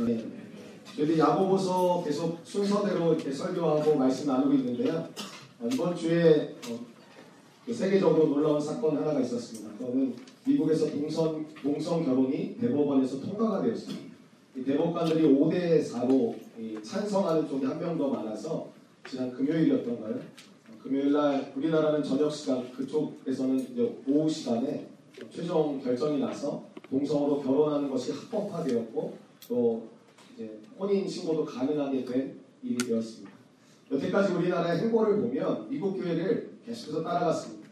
네. 저희들 야고보서 계속 순서대로 이렇게 설교하고 말씀 나누고 있는데요. 어, 이번 주에 어, 그 세계적으로 놀라운 사건 하나가 있었습니다. 그거는 미국에서 동성, 동성 결혼이 대법원에서 통과가 되었습니다. 이 대법관들이 5대 4로 찬성하는 쪽이 한 명 더 많아서 지난 금요일이었던가요? 어, 금요일 날 우리나라는 저녁 시간 그쪽에서는 이제 오후 시간에 최종 결정이 나서 동성으로 결혼하는 것이 합법화되었고 또 이제 혼인 신고도 가능하게 된 일이 되었습니다. 여태까지 우리나라의 행보를 보면 미국 교회를 계속해서 따라갔습니다.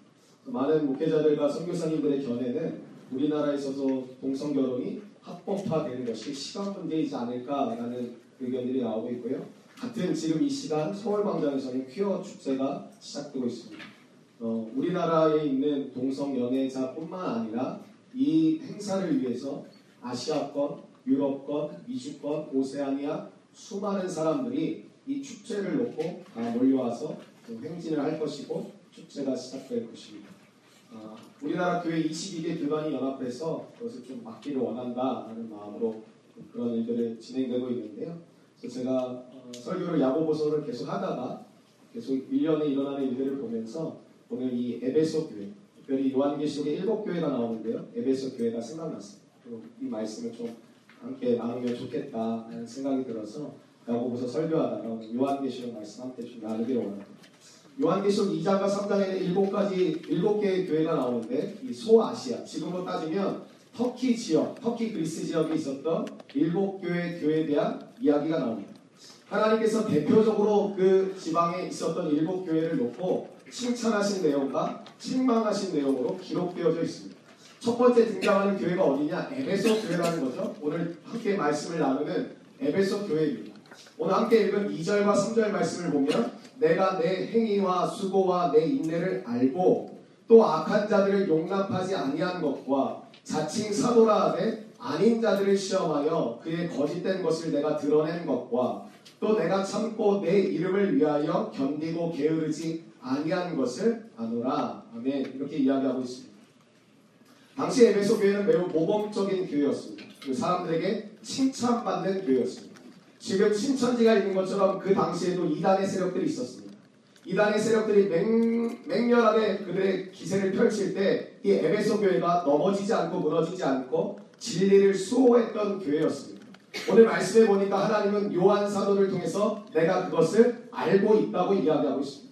많은 목회자들과 선교사님들의 견해는 우리나라에 있어서 동성 결혼이 합법화되는 것이 시간 문제이지 않을까라는 의견들이 나오고 있고요. 같은 지금 이 시간 서울광장에서는 퀴어 축제가 시작되고 있습니다. 어, 우리나라에 있는 동성 연애자뿐만 아니라 이 행사를 위해서 아시아권, 유럽권, 미주권, 오세아니아 수많은 사람들이 이 축제를 놓고 다 몰려와서 행진을 할 것이고 축제가 시작될 것입니다. 아, 우리나라 교회 22개 교단이 연합해서 그것을 좀 막기를 원한다라는 마음으로 그런 일들을 진행되고 있는데요. 그래서 제가 어, 설교를 야고보서를 계속 하다가 계속 1년에 일어나는 일들을 보면서 오늘 이 에베소 교회, 특별히 요한계시록에 일곱 교회가 나오는데요. 에베소 교회가 생각났습니다. 이 말씀을 좀 함께 나누면 좋겠다는 생각이 들어서 야고보서 설교하다가 오늘 요한계시록 말씀 함께 좀 나누기를 원합니다. 요한계시록 2장과 3장에는 일곱 가지 일곱 개의 교회가 나오는데 이 소아시아 지금으로 따지면 터키 지역, 터키 그리스 지역에 있었던 일곱 교회 교회에 대한 이야기가 나옵니다. 하나님께서 대표적으로 그 지방에 있었던 일곱 교회를 놓고 칭찬하신 내용과 책망하신 내용으로 기록되어져 있습니다. 첫 번째 등장하는 교회가 어디냐? 에베소 교회라는 거죠. 오늘 함께 말씀을 나누는 에베소 교회입니다. 오늘 함께 읽은 2절과 3절 말씀을 보면 내가 내 행위와 수고와 내 인내를 알고 또 악한 자들을 용납하지 아니한 것과 자칭 사도라 하되 아닌 자들을 시험하여 그의 거짓된 것을 내가 드러낸 것과 또 내가 참고 내 이름을 위하여 견디고 게으르지 아니한 것을 아노라. 아멘. 이렇게 이야기하고 있습니다. 당시 에베소 교회는 매우 모범적인 교회였습니다. 그 사람들에게 칭찬받는 교회였습니다. 지금 신천지가 있는 것처럼 그 당시에도 이단의 세력들이 있었습니다. 이단의 세력들이 맹, 맹렬하게 그들의 기세를 펼칠 때 이 에베소 교회가 넘어지지 않고 무너지지 않고 진리를 수호했던 교회였습니다. 오늘 말씀해 보니까 하나님은 요한 사도를 통해서 내가 그것을 알고 있다고 이야기하고 있습니다.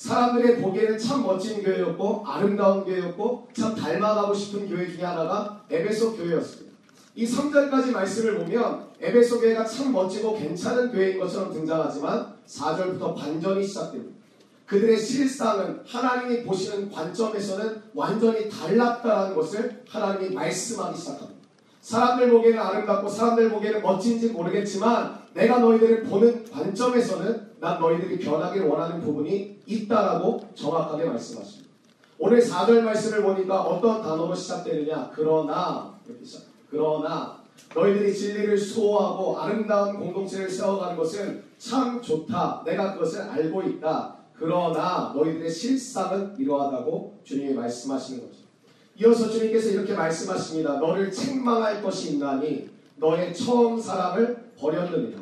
사람들의 보기에는 참 멋진 교회였고 아름다운 교회였고 참 닮아가고 싶은 교회 중에 하나가 에베소 교회였습니다. 이 3절까지 말씀을 보면 에베소 교회가 참 멋지고 괜찮은 교회인 것처럼 등장하지만 4절부터 반전이 시작됩니다. 그들의 실상은 하나님이 보시는 관점에서는 완전히 달랐다는 것을 하나님이 말씀하기 시작합니다. 사람들 보기에는 아름답고 사람들 보기에는 멋진지 모르겠지만 내가 너희들을 보는 관점에서는 난 너희들이 변하길 원하는 부분이 있다라고 정확하게 말씀하십니다. 오늘 4절 말씀을 보니까 어떤 단어로 시작되느냐? 그러나 이렇게 시작. 그러나 너희들이 진리를 수호하고 아름다운 공동체를 세워가는 것은 참 좋다. 내가 그것을 알고 있다. 그러나 너희들의 실상은 이러하다고 주님이 말씀하시는 거죠. 이어서 주님께서 이렇게 말씀하십니다. 너를 책망할 것이 있나니 너의 처음 사랑을 버렸느니라.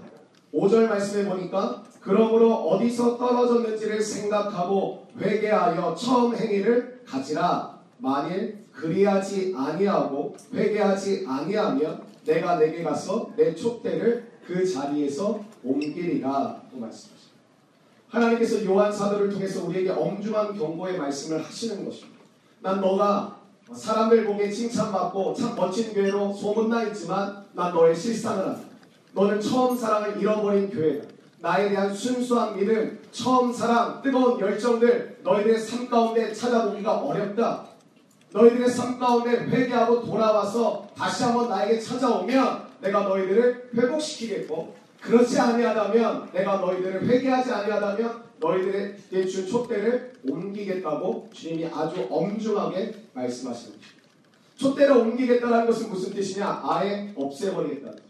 5절 말씀에 보니까 그러므로 어디서 떨어졌는지를 생각하고 회개하여 처음 행위를 가지라. 만일 그리하지 아니하고 회개하지 아니하면 내가 내게 가서 내 촛대를 그 자리에서 옮기리라. 고 말씀하십니다. 하나님께서 요한 사도를 통해서 우리에게 엄중한 경고의 말씀을 하시는 것입니다. 난 너가 사람들 보기에 칭찬받고 참 멋진 교회로 소문나 있지만 난 너의 실상을 안다. 너는 처음 사랑을 잃어버린 교회다. 나에 대한 순수한 믿음, 처음 사랑, 뜨거운 열정들 너희들의 삶 가운데 찾아보기가 어렵다. 너희들의 삶 가운데 회개하고 돌아와서 다시 한번 나에게 찾아오면 내가 너희들을 회복시키겠고 그렇지 아니하다면 내가 너희들을 회개하지 아니하다면 너희들의 준 촛대를 옮기겠다고 주님이 아주 엄중하게 말씀하시는 것입니다. 촛대를 옮기겠다는 것은 무슨 뜻이냐? 아예 없애버리겠다는 것입니다.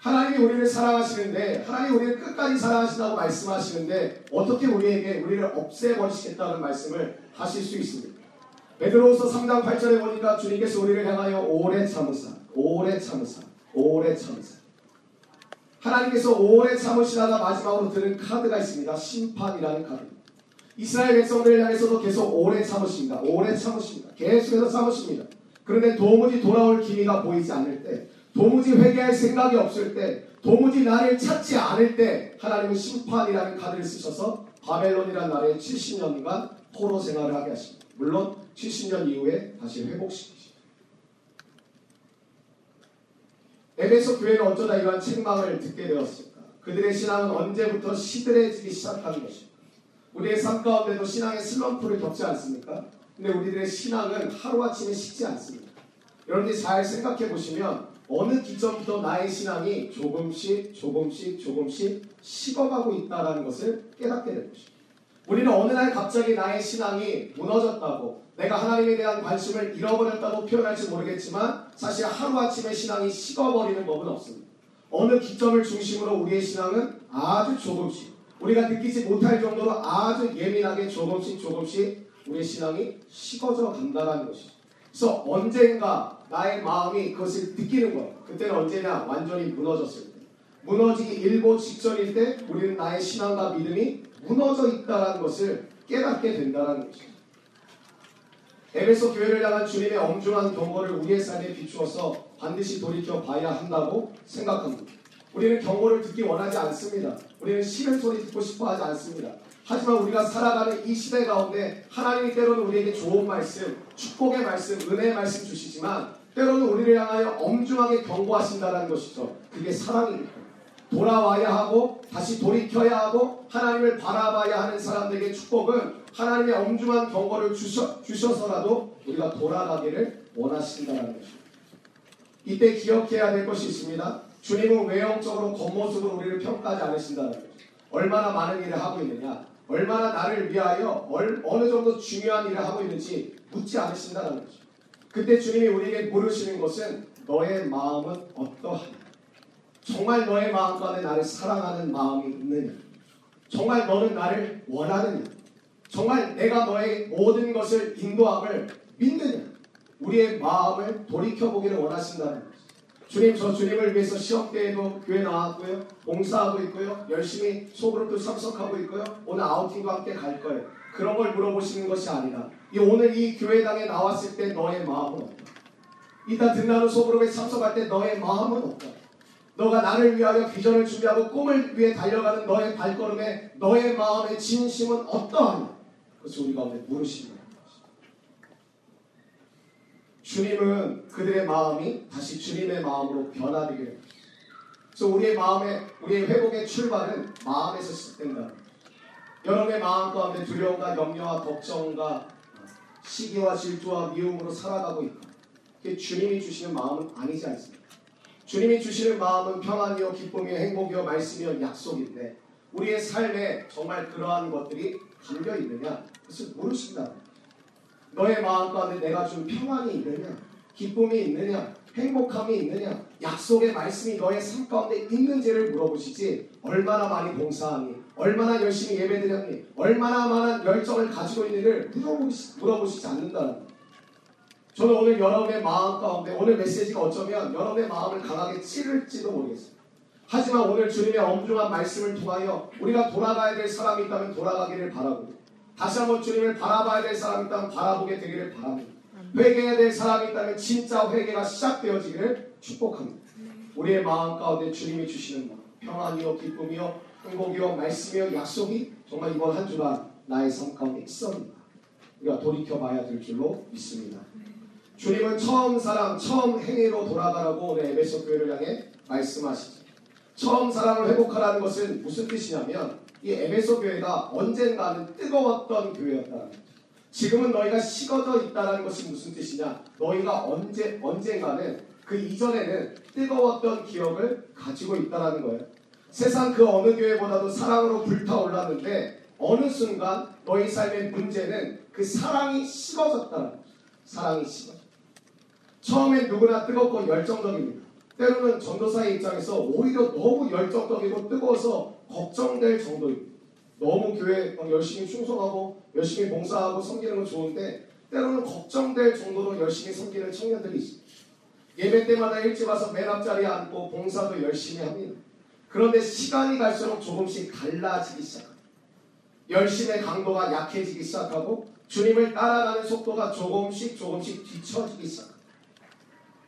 하나님이 우리를 사랑하시는데 하나님이 우리를 끝까지 사랑하신다고 말씀하시는데 어떻게 우리에게 우리를 없애버리시겠다는 말씀을 하실 수 있습니까? 베드로후서 3장 8절에 보니까 주님께서 우리를 향하여 오래 참으사 오래 참으사 오래 참으세요. 하나님께서 오래 참으시다가 마지막으로 드는 카드가 있습니다. 심판이라는 카드. 이스라엘 백성들을 향해서도 계속 오래 참으십니다. 오래 참으십니다. 계속해서 참으십니다. 그런데 도무지 돌아올 기미가 보이지 않을 때, 도무지 회개할 생각이 없을 때, 도무지 나를 찾지 않을 때 하나님은 심판이라는 카드를 쓰셔서 바벨론이라는 나라에 70년간 포로 생활을 하게 하십니다. 물론 70년 이후에 다시 회복시키십니다. 에베소 교회는 어쩌다 이러한 책망을 듣게 되었을까? 그들의 신앙은 언제부터 시들해지기 시작한 것입니다. 우리의 삶 가운데도 신앙의 슬럼프를 겪지 않습니까? 근데 우리들의 신앙은 하루아침에 식지 않습니다. 여러분들이 잘 생각해 보시면 어느 기점부터 나의 신앙이 조금씩 조금씩 조금씩 식어가고 있다는 것을 깨닫게 될 것입니다. 우리는 어느 날 갑자기 나의 신앙이 무너졌다고 내가 하나님에 대한 관심을 잃어버렸다고 표현할지 모르겠지만 사실 하루아침에 신앙이 식어버리는 법은 없습니다. 어느 기점을 중심으로 우리의 신앙은 아주 조금씩 우리가 느끼지 못할 정도로 아주 예민하게 조금씩 조금씩 우리의 신앙이 식어져 간다는 것이죠. 그래서 언젠가 나의 마음이 그것을 느끼는 거예요. 그때는 언제냐? 완전히 무너졌을 때. 무너지기 일보 직전일 때 우리는 나의 신앙과 믿음이 무너져 있다는 것을 깨닫게 된다는 것이죠. 에베소 교회를 향한 주님의 엄중한 경고를 우리의 삶에 비추어서 반드시 돌이켜 봐야 한다고 생각합니다. 우리는 경고를 듣기 원하지 않습니다. 우리는 싫은 소리 듣고 싶어 하지 않습니다. 하지만 우리가 살아가는 이 시대 가운데 하나님이 때로는 우리에게 좋은 말씀, 축복의 말씀, 은혜의 말씀 주시지만 때로는 우리를 향하여 엄중하게 경고하신다는 것이죠. 그게 사랑입니다. 돌아와야 하고 다시 돌이켜야 하고 하나님을 바라봐야 하는 사람들에게 축복은 하나님의 엄중한 경고를 주셔, 주셔서라도 우리가 돌아가기를 원하신다는 것입니다. 이때 기억해야 될 것이 있습니다. 주님은 외형적으로 겉모습으로 우리를 평가하지 않으신다는 거죠. 얼마나 많은 일을 하고 있느냐, 얼마나 나를 위하여 어느 정도 중요한 일을 하고 있는지 묻지 않으신다는 거죠. 그때 주님이 우리에게 물으시는 것은 너의 마음은 어떠하냐? 정말 너의 마음 가운데 나를 사랑하는 마음이 있느냐? 정말 너는 나를 원하느냐? 정말 내가 너의 모든 것을 인도함을 믿느냐? 우리의 마음을 돌이켜보기를 원하신다는 거죠. 주님, 저 주님을 위해서 시험 때에도 교회 나왔고요. 봉사하고 있고요. 열심히 소그룹도 참석하고 있고요. 오늘 아우팅도 함께 갈 거예요. 그런 걸 물어보시는 것이 아니라 이 오늘 이 교회당에 나왔을 때 너의 마음은 어떠? 이따 등나는 소그룹에 참석할 때 너의 마음은 어떠? 너가 나를 위하여 비전을 준비하고 꿈을 위해 달려가는 너의 발걸음에 너의 마음의 진심은 어떠하냐? 그것을 우리 가운데 물으시는 거예요. 주님은 그들의 마음이 다시 주님의 마음으로 변화되기를. 그래서 우리의 마음의 우리의 회복의 출발은 마음에서 시작된다. 여러분의 마음 가운데 두려움과 염려와 걱정과 시기와 질투와 미움으로 살아가고 있다. 그게 주님이 주시는 마음은 아니지 않습니까? 주님이 주시는 마음은 평안이요, 기쁨이요, 행복이요, 말씀이요, 약속인데 우리의 삶에 정말 그러한 것들이 담겨 있느냐? 그것을 모르신다. 너의 마음 가운데 내가 준 평안이 있느냐? 기쁨이 있느냐? 행복함이 있느냐? 약속의 말씀이 너의 삶 가운데 있는지를 물어보시지 얼마나 많이 봉사하니? 얼마나 열심히 예배드렸니? 얼마나 많은 열정을 가지고 있는지를 물어보시, 물어보시지 않는다는 저는 오늘 여러분의 마음 가운데 오늘 메시지가 어쩌면 여러분의 마음을 강하게 찌를지도 모르겠습니다. 하지만 오늘 주님의 엄중한 말씀을 통하여 우리가 돌아가야 될 사람이 있다면 돌아가기를 바라고 다시 한번 주님을 바라봐야 될 사람이 있다면 바라보게 되기를 바랍니다. 회개해야 될 사람이 있다면 진짜 회개가 시작되어지기를 축복합니다. 우리의 마음 가운데 주님이 주시는 것, 평안이요, 기쁨이요, 행복이요, 말씀이요, 약속이 정말 이번 한 주간 나의 삶 가운데 있었는가. 우리가 돌이켜봐야 될 줄로 믿습니다. 주님은 처음 사랑, 처음 행위로 돌아가라고 오늘 에베소 교회를 향해 말씀하시죠. 처음 사랑을 회복하라는 것은 무슨 뜻이냐면 이 에베소 교회가 언젠가는 뜨거웠던 교회였다는 거죠. 지금은 너희가 식어져 있다는 것이 무슨 뜻이냐? 너희가 언제 언젠가는 그 이전에는 뜨거웠던 기억을 가지고 있다는 거예요. 세상 그 어느 교회보다도 사랑으로 불타올랐는데 어느 순간 너희 삶의 문제는 그 사랑이 식어졌다는 거죠. 사랑이 식어졌다. 처음엔 누구나 뜨겁고 열정적입니다. 때로는 전도사의 입장에서 오히려 너무 열정적이고 뜨거워서 걱정될 정도입니다. 너무 교회 열심히 충성하고 열심히 봉사하고 섬기는 건 좋은데 때로는 걱정될 정도로 열심히 섬기는 청년들이 있습니다. 예배 때마다 일찍 와서 맨 앞자리에 앉고 봉사도 열심히 합니다. 그런데 시간이 갈수록 조금씩 달라지기 시작합니다. 열심의 강도가 약해지기 시작하고 주님을 따라가는 속도가 조금씩 조금씩 뒤처지기 시작합니다.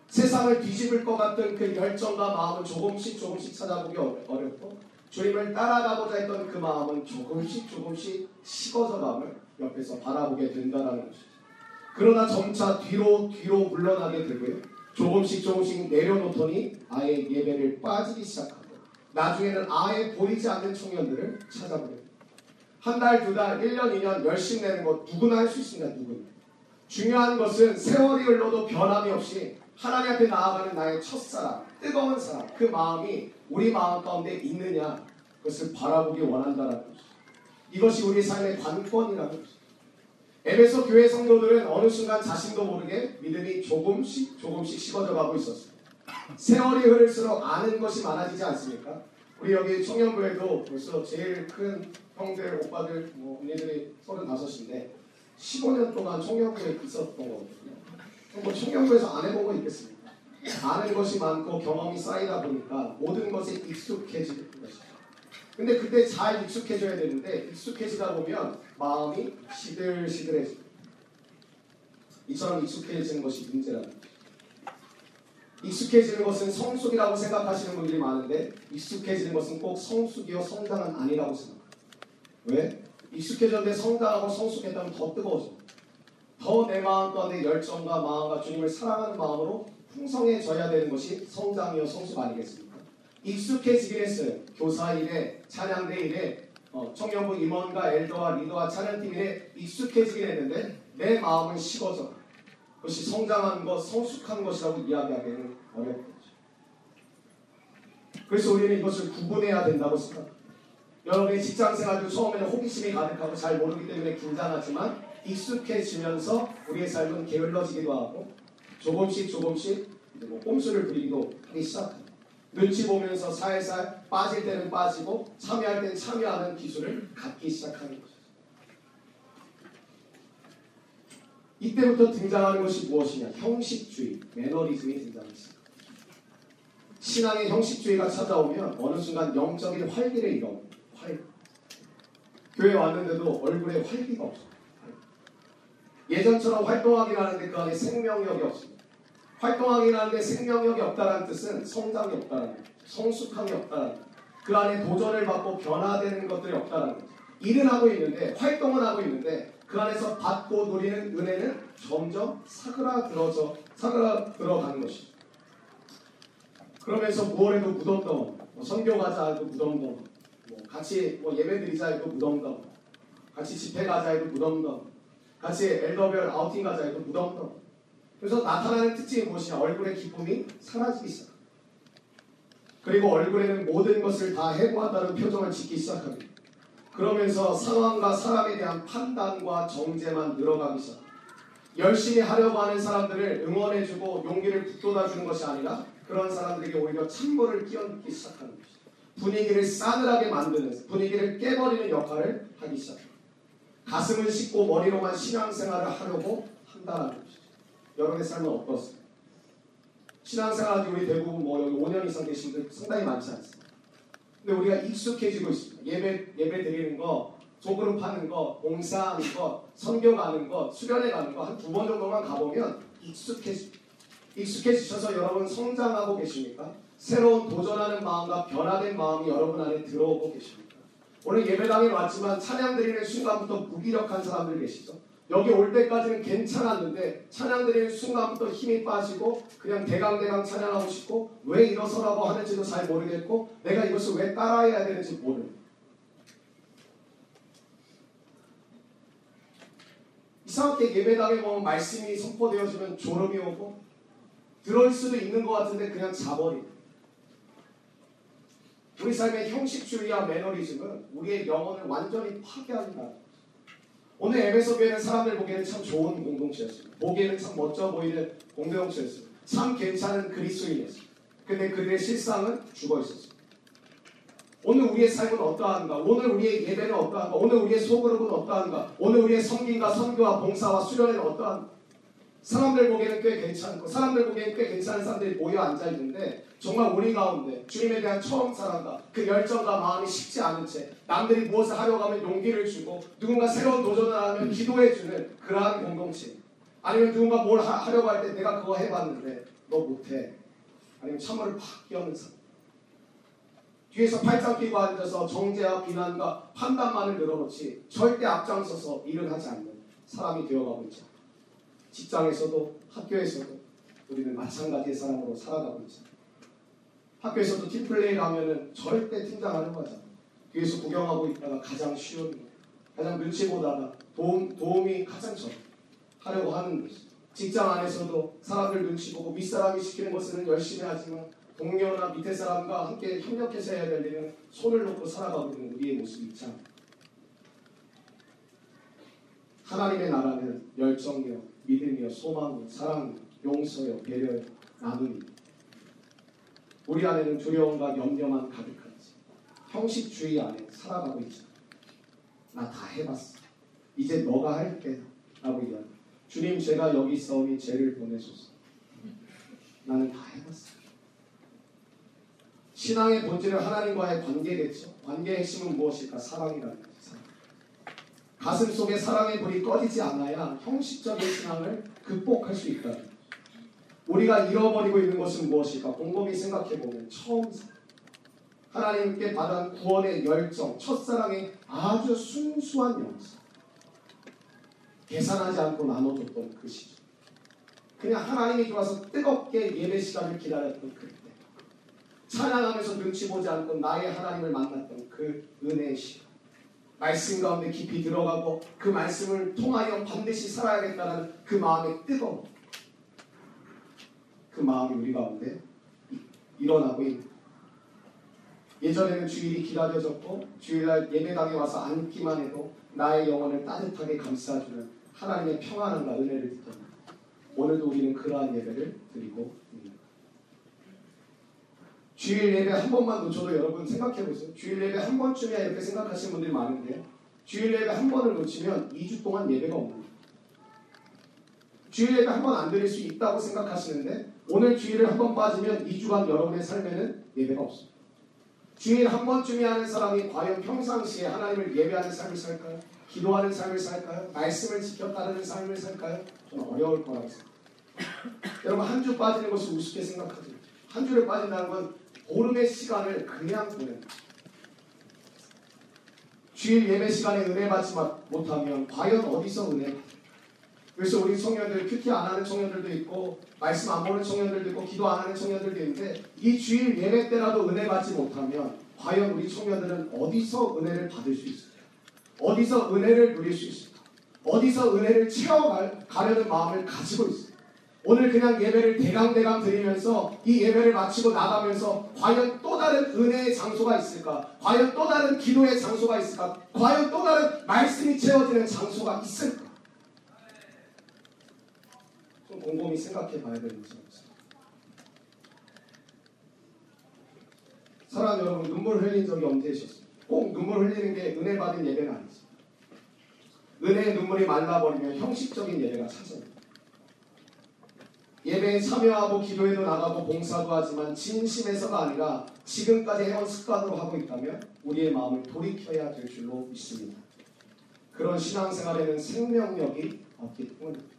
세상을 뒤집을 것 같은 그 열정과 마음은 조금씩 조금씩 찾아보기 어렵고 주님을 따라가고자 했던 그 마음은 조금씩 조금씩 식어져 감을 옆에서 바라보게 된다는 것이죠. 그러나 점차 뒤로 뒤로 물러나게 되고요. 조금씩 조금씩 내려놓더니 아예 예배를 빠지기 시작하고 나중에는 아예 보이지 않는 청년들을 찾아보게 됩니다. 한 달, 두 달, 1년, 2년 열심히 내는 것 누구나 할 수 있습니다. 누구나. 중요한 것은 세월이 흘러도 변함이 없이 하나님 앞에 나아가는 나의 첫사랑, 뜨거운 사랑, 그 마음이 우리 마음 가운데 있느냐 그것을 바라보기 원한다는 것이죠. 이것이 우리 삶의 관건이라는 것이죠. 에베소 교회 성도들은 어느 순간 자신도 모르게 믿음이 조금씩 조금씩 식어져 가고 있었어요. 세월이 흐를수록 아는 것이 많아지지 않습니까? 우리 여기 청년부에도 벌써 제일 큰 형들, 오빠들, 뭐 언니들이 35인데 15년 동안 청년부에 있었던 거거든요. 뭐 청년부에서 안 해본 거 있겠습니까? 아는 것이 많고 경험이 쌓이다 보니까 모든 것에 익숙해지는 것이죠. 근데 그때 잘 익숙해져야 되는데 익숙해지다 보면 마음이 시들시들해집니다. 이처럼 익숙해지는 것이 문제라는 거죠. 익숙해지는 것은 성숙이라고 생각하시는 분들이 많은데 익숙해지는 것은 꼭 성숙이요 성장은 아니라고 생각합니다. 왜? 익숙해졌는데 성장하고 성숙했다면 더 뜨거워져. 더 내 마음 가운데 열정과 마음과 주님을 사랑하는 마음으로 풍성해져야 되는 것이 성장이요 성숙 아니겠습니까? 익숙해지긴 했어요. 교사 일에, 찬양대 일에, 어, 청년부 임원과 엘더와 리더와 일에 익숙해지긴 했는데 내 마음은 식어져. 그것이 성장한 것, 성숙한 것이라고 이야기하기는 어렵죠. 그래서 우리는 이것을 구분해야 된다고 생각합니다. 여러분의 직장 생활도 처음에는 호기심이 가득하고 잘 모르기 때문에 긴장하지만 익숙해지면서 우리의 삶은 게을러지기도 하고 조금씩 조금씩 뭐 꼼수를 부리기도 하기 시작합니다. 눈치 보면서 살살 빠질 때는 빠지고 참여할 때는 참여하는 기술을 갖기 시작하는 것이죠. 이때부터 등장하는 것이 무엇이냐? 형식주의, 매너리즘이 등장했습니다. 신앙의 형식주의가 찾아오면 어느 순간 영적인 활기를 잃어. 활. 교회 왔는데도 얼굴에 활기가 없어. 예전처럼 활동하긴 하는데 그 안에 생명력이 없습니다. 활동하긴 하는데 생명력이 없다는 뜻은 성장이 없다는 거죠. 성숙함이 없다는 거죠. 그 안에 도전을 받고 변화되는 것들이 없다는 거죠. 일은 하고 있는데 활동은 하고 있는데 그 안에서 받고 누리는 은혜는 점점 사그라들어져 사그라들어가는 것이죠. 그러면서 무엇에도 무덤덤, 뭐 선교 가자 해도 무덤덤, 뭐 같이 뭐 예배 드리자 해도 무덤덤, 같이 집회 가자 해도 무덤덤, 같이 엘더별 아우팅 가자 해도 무덤덤. 그래서 나타나는 특징이 무엇이냐? 얼굴의 기쁨이 사라지기 시작합니다. 그리고 얼굴에는 모든 것을 다 해고한다는 표정을 짓기 시작합니다. 그러면서 상황과 사람에 대한 판단과 정죄만 늘어가기 시작합니다. 열심히 하려고 하는 사람들을 응원해주고 용기를 북돋아주는 것이 아니라 그런 사람들에게 오히려 찬물을 끼얹기 시작하는 것이죠. 분위기를 싸늘하게 만드는 분위기를 깨버리는 역할을 하기 시작합니다. 가슴을 씻고 머리로만 신앙생활을 하려고 한다는 것이죠. 여러분의 삶은 어떻습니까? 신앙생활 우리 대부분 뭐 여기 5년 이상 계신 분들 상당히 많지 않습니까? 근데 우리가 익숙해지고 있습니다. 예배 예배 드리는 거, 소그룹 하는 거, 봉사하는 거, 선교 가는 거, 수련회 가는 거 한 두 번 정도만 가보면 익숙해지 익숙해지셔서 여러분 성장하고 계십니까? 새로운 도전하는 마음과 변화된 마음이 여러분 안에 들어오고 계십니까? 오늘 예배당에 왔지만 찬양 드리는 순간부터 무기력한 사람들 계시죠? 여기 올 때까지는 괜찮았는데 찬양 드리는 순간부터 힘이 빠지고 그냥 대강대강 찬양하고 싶고 왜 일어서라고 하는지도 잘 모르겠고 내가 이것을 왜 따라해야 되는지 모르는 이상하게 예배당에 보면 말씀이 선포되어지면 졸음이 오고 들어올 수도 있는 것 같은데 그냥 자버리고 우리 삶의 형식주의와 매너리즘은 우리의 영혼을 완전히 파괴한다. 오늘 에베소 교회는 사람들 보기에는 참 좋은 공동체였습니다. 보기에는 참 멋져 보이는 공동체였습니다. 참 괜찮은 그리스도인이었습니다. 근데 그들의 실상은 죽어 있었습니다. 오늘 우리의 삶은 어떠한가? 오늘 우리의 예배는 어떠한가? 오늘 우리의 소그룹은 어떠한가? 오늘 우리의 성김과 선교와 봉사와 수련회는 어떠한가? 사람들 보기에는 꽤 괜찮고 사람들 보기에는 꽤 괜찮은 사람들이 모여 앉아 있는데 정말 우리 가운데 주님에 대한 처음 사랑과 그 열정과 마음이 식지 않은 채 남들이 무엇을 하려고 하면 용기를 주고 누군가 새로운 도전을 하면 기도해 주는 그러한 공동체. 아니면 누군가 뭘 하, 려고 할 때 내가 그거 해봤는데 너 못해. 아니면 찬물을 팍 끼얹는 사람 뒤에서 팔짱 끼고 앉아서 정죄와 비난과 판단만을 늘어놓지 절대 앞장서서 일을 하지 않는 사람이 되어가고 있죠. 직장에서도 학교에서도 우리는 마찬가지의 사람으로 살아가고 있죠. 학교에서도 팀플레이를 하면은 절대 팀장하는 거잖아. 뒤에서 구경하고 있다가 가장 쉬운 가장 눈치 보다가 도움, 도움이 가장 적 하려고 하는 것이 직장 안에서도 사람들 눈치 보고 윗사람이 시키는 것은 열심히 하지만 동료나 밑에 사람과 함께 협력해서 해야 될 일은 손을 놓고 살아가고 있는 우리의 모습이 있잖아. 하나님의 나라는 열정이요, 믿음이요, 소망이요, 사랑이요, 용서요, 배려요, 나눔이. 우리 안에는 두려움과 염려만 가득하지. 형식주의 안에 살아가고 있잖아. 나 다 해봤어. 이제 너가 할게. 라고 이야기. 주님, 제가 여기 있사오니 죄를 보내소서. 나는 다 해봤어. 신앙의 본질은 하나님과의 관계겠죠. 관계의 핵심은 무엇일까? 사랑이라는. 가슴 속에 사랑의 불이 꺼지지 않아야 형식적인 신앙을 극복할 수 있다. 우리가 잃어버리고 있는 것은 무엇일까? 곰곰이 생각해보면 처음 하나님께 받은 구원의 열정, 첫사랑의 아주 순수한 영성. 계산하지 않고 나눠줬던 그 시절. 그냥 하나님이 들어와서 뜨겁게 예배 시간을 기다렸던 그때. 찬양하면서 눈치 보지 않고 나의 하나님을 만났던 그 은혜의 시간. 말씀 가운데 깊이 들어가고 그 말씀을 통하여 반드시 살아야겠다는 그 마음의 뜨거움. 그 마음이 우리 가운데 일어나고 있는 예전에는 주일이 기다려졌고 주일날 예배당에 와서 앉기만 해도 나의 영혼을 따뜻하게 감싸주는 하나님의 평안함과 은혜를 듣던 오늘도 우리는 그러한 예배를 드리고 있습니다. 주일 예배 한 번만 놓쳐도 여러분 생각해 보세요. 주일 예배 한 번쯤이야 이렇게 생각하시는 분들이 많은데 주일 예배 한 번을 놓치면 2주 동안 예배가 없는. 주일 예배 한 번 안 드릴 수 있다고 생각하시는데 오늘 주일을 한 번 빠지면 2주간 여러분의 삶에는 예배가 없어요. 주일 한 번쯤이 하는 사람이 과연 평상시에 하나님을 예배하는 삶을 살까요? 기도하는 삶을 살까요? 말씀을 지켜 따르는 삶을 살까요? 저는 어려울 거라고 생각합니다. 여러분 한 주 빠지는 것을 우습게 생각하지 한 주를 빠진다는 건 보름의 시간을 그냥 보내는 주일 예배 시간에 은혜 받지 못하면 과연 어디서 은혜 받을까? 그래서 우리 청년들 큐티 안 하는 청년들도 있고 말씀 안 보는 청년들도 있고 기도 안 하는 청년들도 있는데 이 주일 예배 때라도 은혜 받지 못하면 과연 우리 청년들은 어디서 은혜를 받을 수 있을까? 어디서 은혜를 누릴 수 있을까? 어디서 은혜를 채워가려는 마음을 가지고 있을까? 오늘 그냥 예배를 대강대강 드리면서 이 예배를 마치고 나가면서 과연 또 다른 은혜의 장소가 있을까? 과연 또 다른 기도의 장소가 있을까? 과연 또 다른 말씀이 채워지는 장소가 있을까? 좀 곰곰이 생각해 봐야 되는 점입니다. 사랑 여러분 눈물 흘린 적이 언제 있었어요? 꼭 눈물 흘리는 게 은혜 받은 예배는 아니죠. 은혜의 눈물이 말라버리면 형식적인 예배가 찾아옵니다. 예배에 참여하고 기도에도 나가고 봉사도 하지만 진심에서가 아니라 지금까지 해온 습관으로 하고 있다면 우리의 마음을 돌이켜야 될 줄로 믿습니다. 그런 신앙생활에는 생명력이 없기 때문입니다.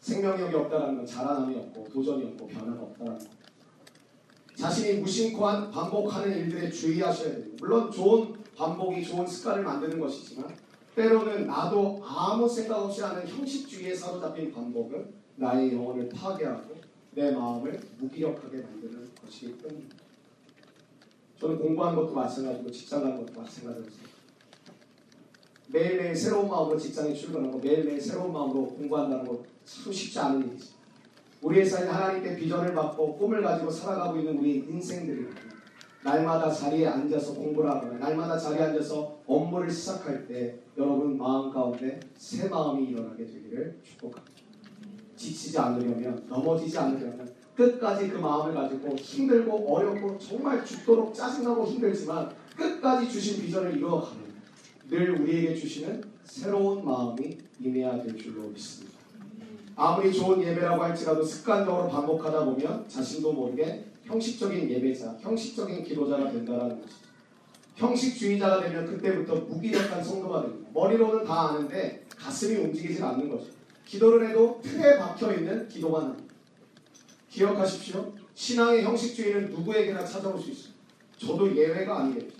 생명력이 없다는 건 자라남이 없고 도전이 없고 변화가 없다는 것. 자신이 무심코 한 반복하는 일들에 주의하셔야 됩니다. 물론 좋은 반복이 좋은 습관을 만드는 것이지만 때로는 나도 아무 생각 없이 하는 형식주의에 사로잡힌 반복은 나의 영혼을 파괴하고 내 마음을 무기력하게 만드는 것이기 때문입니다. 저는 공부한 것도 마찬가지고 직장 가는 것도 마찬가지였습니다. 매일매일 새로운 마음으로 직장에 출근하고 매일매일 새로운 마음으로 공부한다는 것참 쉽지 않은 일이지. 우리의 삶에 하나님께 비전을 받고 꿈을 가지고 살아가고 있는 우리 인생들이 날마다 자리에 앉아서 공부를 하거나 날마다 자리에 앉아서 업무를 시작할 때 여러분 마음 가운데 새 마음이 일어나게 되기를 축복합니다. 지치지 않으려면 넘어지지 않으려면 끝까지 그 마음을 가지고 힘들고 어렵고 정말 죽도록 짜증나고 힘들지만 끝까지 주신 비전을 이루어가는 늘 우리에게 주시는 새로운 마음이 임해야 될 줄로 믿습니다. 아무리 좋은 예배라고 할지라도 습관적으로 반복하다 보면 자신도 모르게 형식적인 예배자, 형식적인 기도자가 된다는 것이죠. 형식주의자가 되면 그때부터 무기력한 성도가 됩니다. 머리로는 다 아는데 가슴이 움직이질 않는 거죠. 기도를 해도 틀에 박혀 있는 기도만. 기억하십시오. 신앙의 형식주의는 누구에게나 찾아올 수 있어요. 저도 예외가 아니겠죠.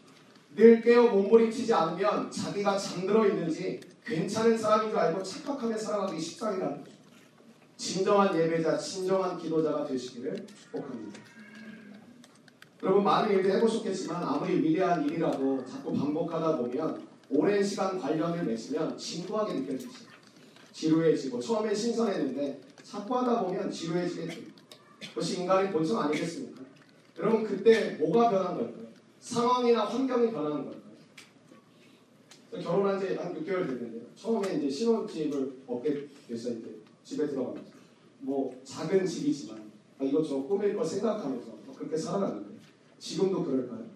늘 깨어 몸부림치지 않으면 자기가 잠들어 있는지 괜찮은 사람인 줄 알고 착각하며 살아가기 십상이라는 거죠. 진정한 예배자, 진정한 기도자가 되시기를 축복합니다. 여러분 많은 일들 해보셨겠지만 아무리 위대한 일이라도 자꾸 반복하다 보면 오랜 시간 관련을 맺으면 진부하게 느껴지죠. 지루해지고 처음엔 신선했는데 자꾸 하다 보면 지루해지겠죠. 그것이 인간의 본성 아니겠습니까? 여러분 그때 뭐가 변한 걸까요? 상황이나 환경이 변하는 걸까요? 결혼한 지 한 6개월 됐는데요. 처음에 이제 신혼집을 얻게 됐어요. 이제 집에 들어가면서 뭐 작은 집이지만 아, 이것저것 꾸밀 걸 생각하면서 뭐 그렇게 살아갔는데 지금도 그럴까요?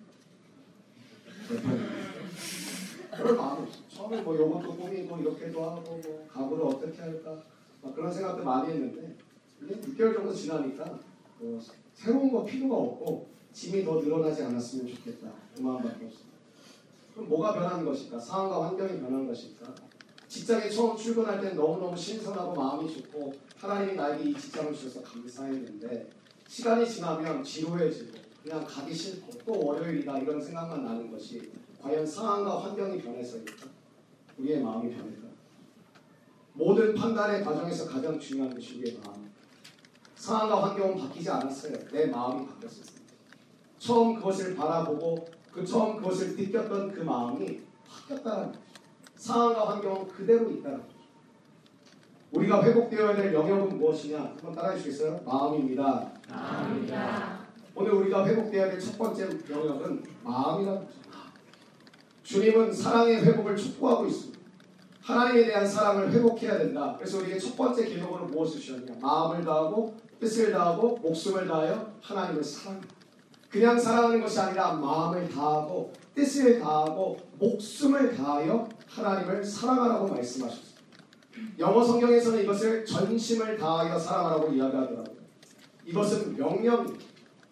그럴 마음이 없어요. 처음에 뭐 이것도 꾸미고 이렇게도 하고 뭐 가구를 어떻게 할까 막 그런 생각들 많이 했는데 이게 6개월 정도 지나니까 뭐 새로운 거 필요가 없고 짐이 더 늘어나지 않았으면 좋겠다 그 마음밖에 없습니다. 그럼 뭐가 변한 것일까? 상황과 환경이 변한 것일까? 직장에 처음 출근할 땐 너무너무 신선하고 마음이 좋고 하나님이 나에게 이 직장을 주셔서 감사했는데 시간이 지나면 지루해지고 그냥 가기 싫고 또 월요일이다 이런 생각만 나는 것이 과연 상황과 환경이 변해서일까? 우리의 마음이 변할까? 모든 판단의 과정에서 가장 중요한 것이 우리의 마음. 상황과 환경은 바뀌지 않았어요. 내 마음이 바뀌었습니다. 처음 그것을 바라보고 그 처음 그것을 느꼈던 그 마음이 바뀌었다는 거죠. 상황과 환경은 그대로 있다는 거죠. 우리가 회복되어야 될 영역은 무엇이냐? 한번 따라해 주시겠어요? 마음입니다. 마음이다. 오늘 우리가 회복되어야 될 첫 번째 영역은 마음이라는 거죠. 주님은 사랑의 회복을 촉구하고 있습니다. 하나님에 대한 사랑을 회복해야 된다. 그래서 우리에게 첫 번째 기록으로 무엇을 주셨냐? 마음을 다하고 뜻을 다하고 목숨을 다하여 하나님을 사랑해. 그냥 사랑하는 것이 아니라 마음을 다하고 뜻을 다하고 목숨을 다하여 하나님을 사랑하라고 말씀하셨습니다. 영어 성경에서는 이것을 전심을 다하여 사랑하라고 이야기하더라고요. 이것은 명령입니다.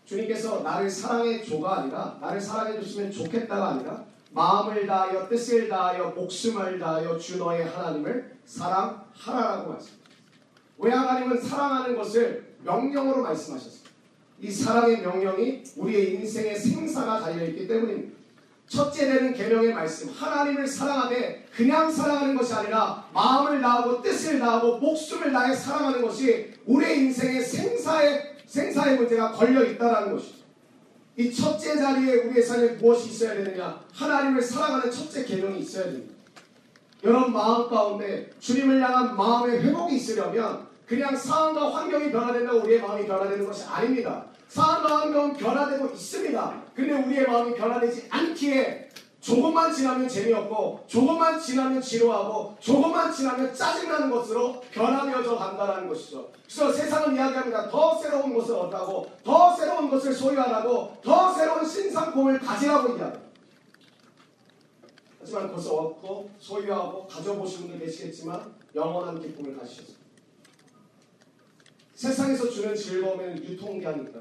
주님께서 나를 사랑해 줘가 아니라 나를 사랑해 줬으면 좋겠다가 아니라 마음을 다하여 뜻을 다하여 목숨을 다하여 주 너의 하나님을 사랑하라라고 말씀합니다. 왜 하나님은 사랑하는 것을 명령으로 말씀하셨습니다. 이 사랑의 명령이 우리의 인생의 생사가 달려있기 때문입니다. 첫째 되는 계명의 말씀 하나님을 사랑하되 그냥 사랑하는 것이 아니라 마음을 다하고 뜻을 다하고 목숨을 다해 사랑하는 것이 우리의 인생의 생 사의 생사의 문제가 걸려 있다라는 것이죠. 이 첫째 자리에 우리의 삶에 무엇이 있어야 되느냐? 하나님을 사랑하는 첫째 계명이 있어야 됩니다. 여러분 마음 가운데 주님을 향한 마음의 회복이 있으려면 그냥 상황과 환경이 변화된다고 우리의 마음이 변화되는 것이 아닙니다. 상황과 환경은 변화되고 있습니다. 근데 우리의 마음이 변화되지 않기에 조금만 지나면 재미없고 조금만 지나면 지루하고 조금만 지나면 짜증나는 것으로 변화되어져 간다는 것이죠. 그래서 세상은 이야기합니다. 더 새로운 것을 얻라고 더 새로운 것을 소유하라고 더 새로운 신상품을 가지라고 이야기합니다. 하지만 그것을 얻고 소유하고 가져보신 분들 계시겠지만 영원한 기쁨을 가지셨습니다. 세상에서 주는 즐거움에는 유통기한이 있다.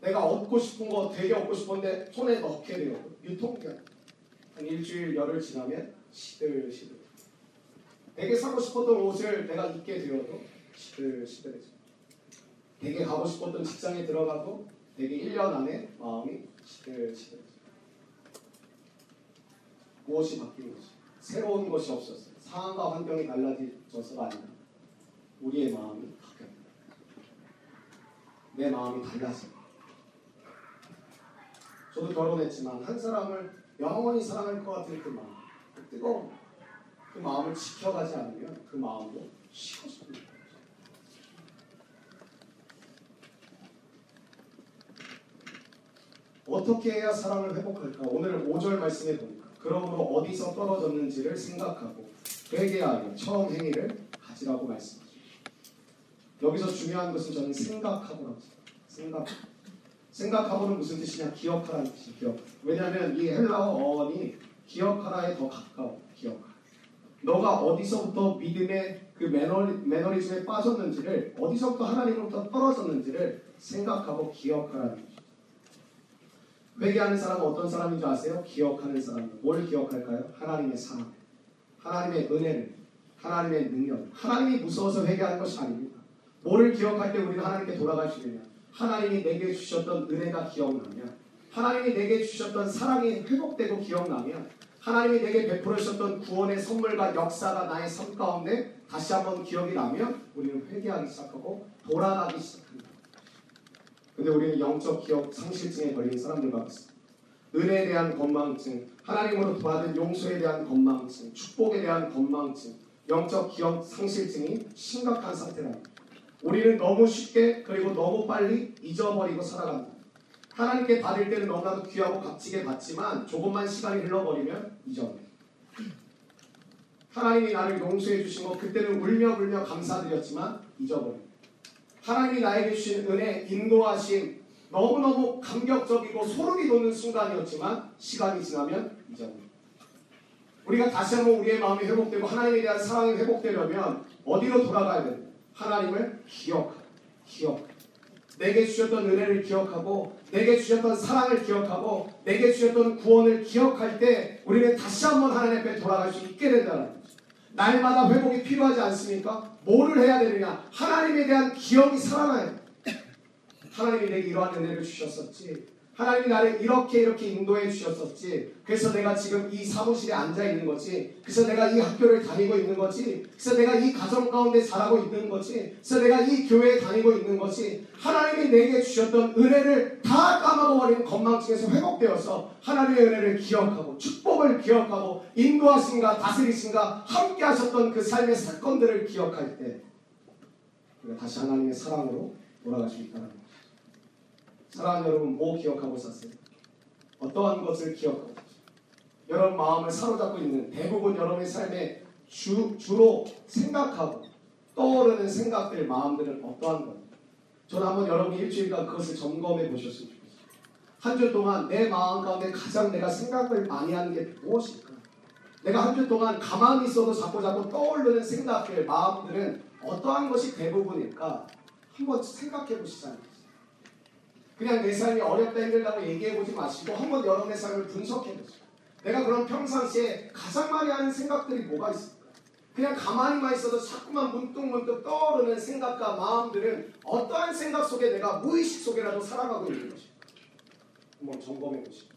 내가 얻고 싶은 거 되게 얻고 싶은데 손에 넣게 돼요. 유통기한. 한 일주일 열흘 지나면 시들시들. 되게 사고 싶었던 옷을 내가 입게 되어도 시들시들해져. 되게 가고 싶었던 직장에 들어가도 되게 1년 안에 마음이 시들시들해져. 무엇이 바뀐 것이? 새로운 것이 없었어요. 상황과 환경이 달라져서가 아니라 우리의 마음이 바뀌었다. 내 마음이 달라집니다. 저도 결혼했지만 한 사람을 영원히 사랑할 것 같은 그 마음, 그 뜨거운 그 마음을 지켜가지 않으면 그 마음도 식어집니다. 어떻게 해야 사랑을 회복할까? 오늘 5절 말씀에 보니까 그러므로 어디서 떨어졌는지를 생각하고 회개하여 처음 행위를 가지라고 말씀하십니다. 여기서 중요한 것은 저는 생각하고라고 생각합니다. 생각. 생각하고는 무슨 뜻이냐? 기억하라는 뜻이 기억. 왜냐하면 이 헬라어 어원이 기억하라에 더 가까워. 기억하라. 너가 어디서부터 믿음의 그 매너, 매너리즘에 빠졌는지를 어디서부터 하나님으로부터 떨어졌는지를 생각하고 기억하라는 거죠. 회개하는 사람은 어떤 사람인 줄 아세요? 기억하는 사람. 뭘 기억할까요? 하나님의 사랑, 하나님의 은혜를, 하나님의 능력. 하나님이 무서워서 회개하는 것이 아닙니다. 뭐를 기억할 때 우리는 하나님께 돌아갈 수 있느냐? 하나님이 내게 주셨던 은혜가 기억나면, 하나님이 내게 주셨던 사랑이 회복되고 기억나면, 하나님이 내게 베풀어 주셨던 구원의 선물과 역사가 나의 삶 가운데 다시 한번 기억이 나면 우리는 회개하기 시작하고 돌아가기 시작합니다. 근데 우리는 영적 기억 상실증에 걸린 사람들과 같습니다. 은혜에 대한 건망증, 하나님으로 받은 용서에 대한 건망증, 축복에 대한 건망증, 영적 기억 상실증이 심각한 상태랍니다. 우리는 너무 쉽게 그리고 너무 빨리 잊어버리고 살아갑니다. 하나님께 받을 때는 너무나도 귀하고 값지게 받지만 조금만 시간이 흘러버리면 잊어버려요. 하나님이 나를 용서해 주신 것 그때는 울며 불며 감사드렸지만 잊어버려요. 하나님이 나에게 주신 은혜, 인도하심 너무너무 감격적이고 소름이 돋는 순간이었지만 시간이 지나면 잊어버려요. 우리가 다시 한번 우리의 마음이 회복되고 하나님에 대한 사랑이 회복되려면 어디로 돌아가야 됩니까? 하나님을 기억하고 기억. 내게 주셨던 은혜를 기억하고 내게 주셨던 사랑을 기억하고 내게 주셨던 구원을 기억할 때 우리는 다시 한번 하나님 앞에 돌아갈 수 있게 된다는 거죠. 날마다 회복이 필요하지 않습니까? 뭐를 해야 되느냐? 하나님에 대한 기억이 살아나야 돼. 하나님이 내게 이러한 은혜를 주셨었지. 하나님이 나를 이렇게 이렇게 인도해 주셨었지. 그래서 내가 지금 이 사무실에 앉아 있는 거지. 그래서 내가 이 학교를 다니고 있는 거지. 그래서 내가 이 가정 가운데 자라고 있는 거지. 그래서 내가 이 교회에 다니고 있는 거지. 하나님이 내게 주셨던 은혜를 다 까먹어버리는 건망증에서 회복되어서 하나님의 은혜를 기억하고 축복을 기억하고 인도하신가 다스리신가 함께 하셨던 그 삶의 사건들을 기억할 때 우리가 다시 하나님의 사랑으로 돌아갈 수 있다는 거죠. 사랑하는 여러분 뭐 기억하고 사세요? 어떠한 것을 기억하고? 여러분 마음을 사로잡고 있는 대부분 여러분의 삶에 주, 주로 생각하고 떠오르는 생각들, 마음들은 어떠한 것? 저는 한번 여러분이 일주일간 그것을 점검해 보셨으면 좋겠어요. 한 주 동안 내 마음 가운데 가장 내가 생각을 많이 하는 게 무엇일까? 내가 한 주 동안 가만히 있어도 자꾸 자꾸 떠오르는 생각들, 마음들은 어떠한 것이 대부분일까? 한번 생각해 보시잖아요. 그냥 내 삶이 어렵다 힘들다고 얘기해 보지 마시고 한번 여러분의 삶을 분석해 보세요. 내가 그럼 평상시에 가장 많이 하는 생각들이 뭐가 있을까? 그냥 가만히만 있어도 자꾸만 문득문득 떠오르는 생각과 마음들은 어떠한 생각 속에 내가 무의식 속에라도 살아가고 있는 것일까? 한번 점검해 보시죠.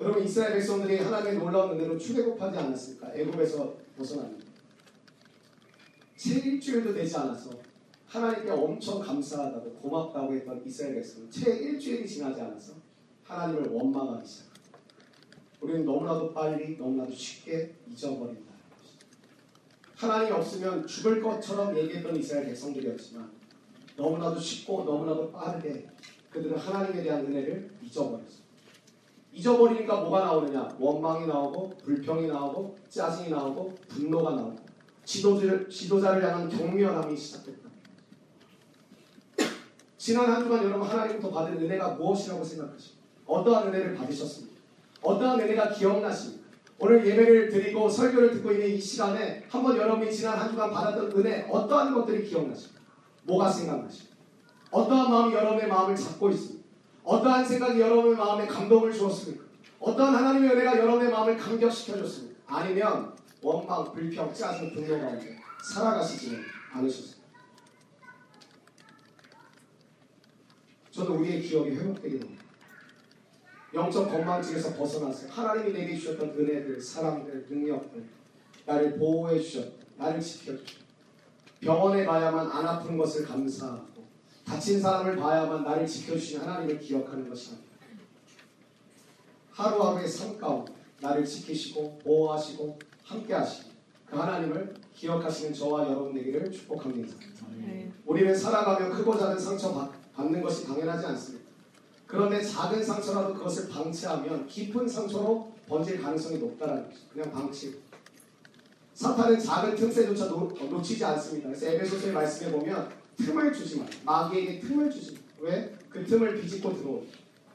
여러분 이스라엘 백성들이 하나님의 놀라운 은혜로 출애굽하지 않았을까? 애굽에서 벗어납니다. 채 일주일도 되지 않아서 하나님께 엄청 감사하다고 고맙다고 했던 이스라엘 백성은 채 일주일이 지나지 않아서 하나님을 원망하기 시작합니다. 우리는 너무나도 빨리 너무나도 쉽게 잊어버린다. 하나님이 없으면 죽을 것처럼 얘기했던 이스라엘 백성들이었지만 너무나도 쉽고 너무나도 빠르게 그들은 하나님에 대한 은혜를 잊어버렸습니다. 잊어버리니까 뭐가 나오느냐? 원망이 나오고 불평이 나오고 짜증이 나오고 분노가 나오고 지도자를, 지도자를 향한 경멸함이 시작됐다. 지난 한 주간 여러분 하나님부터 받은 은혜가 무엇이라고 생각하십니까? 어떠한 은혜를 받으셨습니까? 어떠한 은혜가 기억나십니까? 오늘 예배를 드리고 설교를 듣고 있는 이 시간에 한번 여러분이 지난 한 주간 받았던 은혜 어떠한 것들이 기억나십니까? 뭐가 생각나십니까? 어떠한 마음이 여러분의 마음을 잡고 있습니까? 어떠한 생각이 여러분의 마음에 감동을 주었습니까? 어떠한 하나님의 은혜가 여러분의 마음을 감격시켜줬습니까? 아니면 원망, 불평, 짜증, 분노 가운데 살아가시지는 않으셨습니까? 저는 우리의 기억이 회복되게 됩니다. 영적 건망증에서 벗어나서 하나님이 내게 주셨던 은혜들, 사랑들, 능력들, 나를 보호해 주셨, 나를 지켜 주셨. 병원에 가야만 안 아픈 것을 감사하고 다친 사람을 봐야만 나를 지켜주신 하나님을 기억하는 것이 아닙니다. 하루하루의 삶 가운데 나를 지키시고 보호하시고 함께 하시고 그 하나님을 기억하시는 저와 여러분 되기를 축복합니다. 네. 우리는 살아가며 크고 작은 상처 받- 받는 것이 당연하지 않습니다. 그런데 작은 상처라도 그것을 방치하면 깊은 상처로 번질 가능성이 높다는 거죠. 그냥 방치. 사탄은 작은 틈새조차 놓, 어, 놓치지 않습니다. 그래서 에베소서의 말씀에 보면 틈을 주지 마. 마귀에게 틈을 주지 마. 왜? 그 틈을 비집고 들어오니.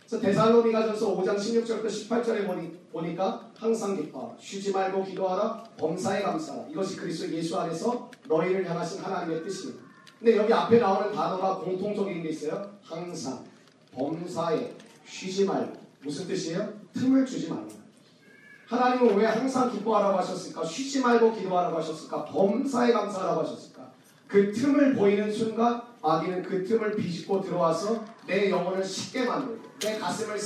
그래서 데살로니가전서 5장 16절부터 18절에 보니, 보니까 항상 기뻐 쉬지 말고 기도하라 범사에 감사하라 이것이 그리스도 예수 안에서 너희를 향하신 하나님의 뜻입니다. 근데 여기 앞에 나오는 단어가 공통적인 게 있어요. 항상 범사에 쉬지 말고 무슨 뜻이에요? 틈을 주지 말라. 하나님은 왜 항상 기뻐하라고 하셨을까? 쉬지 말고 기도하라고 하셨을까? 범사에 감사하라고 하셨을까? 그 틈을 보이는 순간 마귀는 그 틈을 비집고 들어와서 내 영혼을 쉽게 만들고 내 가슴을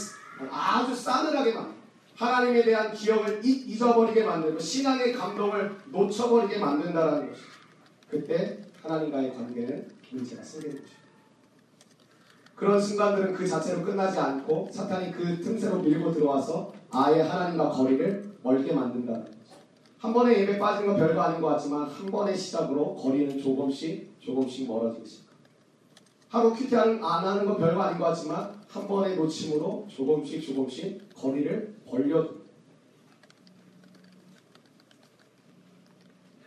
아주 싸늘하게 만들고 하나님에 대한 기억을 잊어버리게 만들고 신앙의 감동을 놓쳐버리게 만든다라는 것이죠. 그때 하나님과의 관계는 문제가 생기는 것이죠. 그런 순간들은 그 자체로 끝나지 않고 사탄이 그 틈새로 밀고 들어와서 아예 하나님과 거리를 멀게 만든다는 거죠. 한 번에 예배 빠진 건 별거 아닌 것 같지만 한 번의 시작으로 거리는 조금씩 조금씩 멀어지고 있습니다. 하루 큐티 안 하는 건 별거 아닌 것 같지만 한 번의 놓침으로 조금씩 조금씩 거리를 벌려두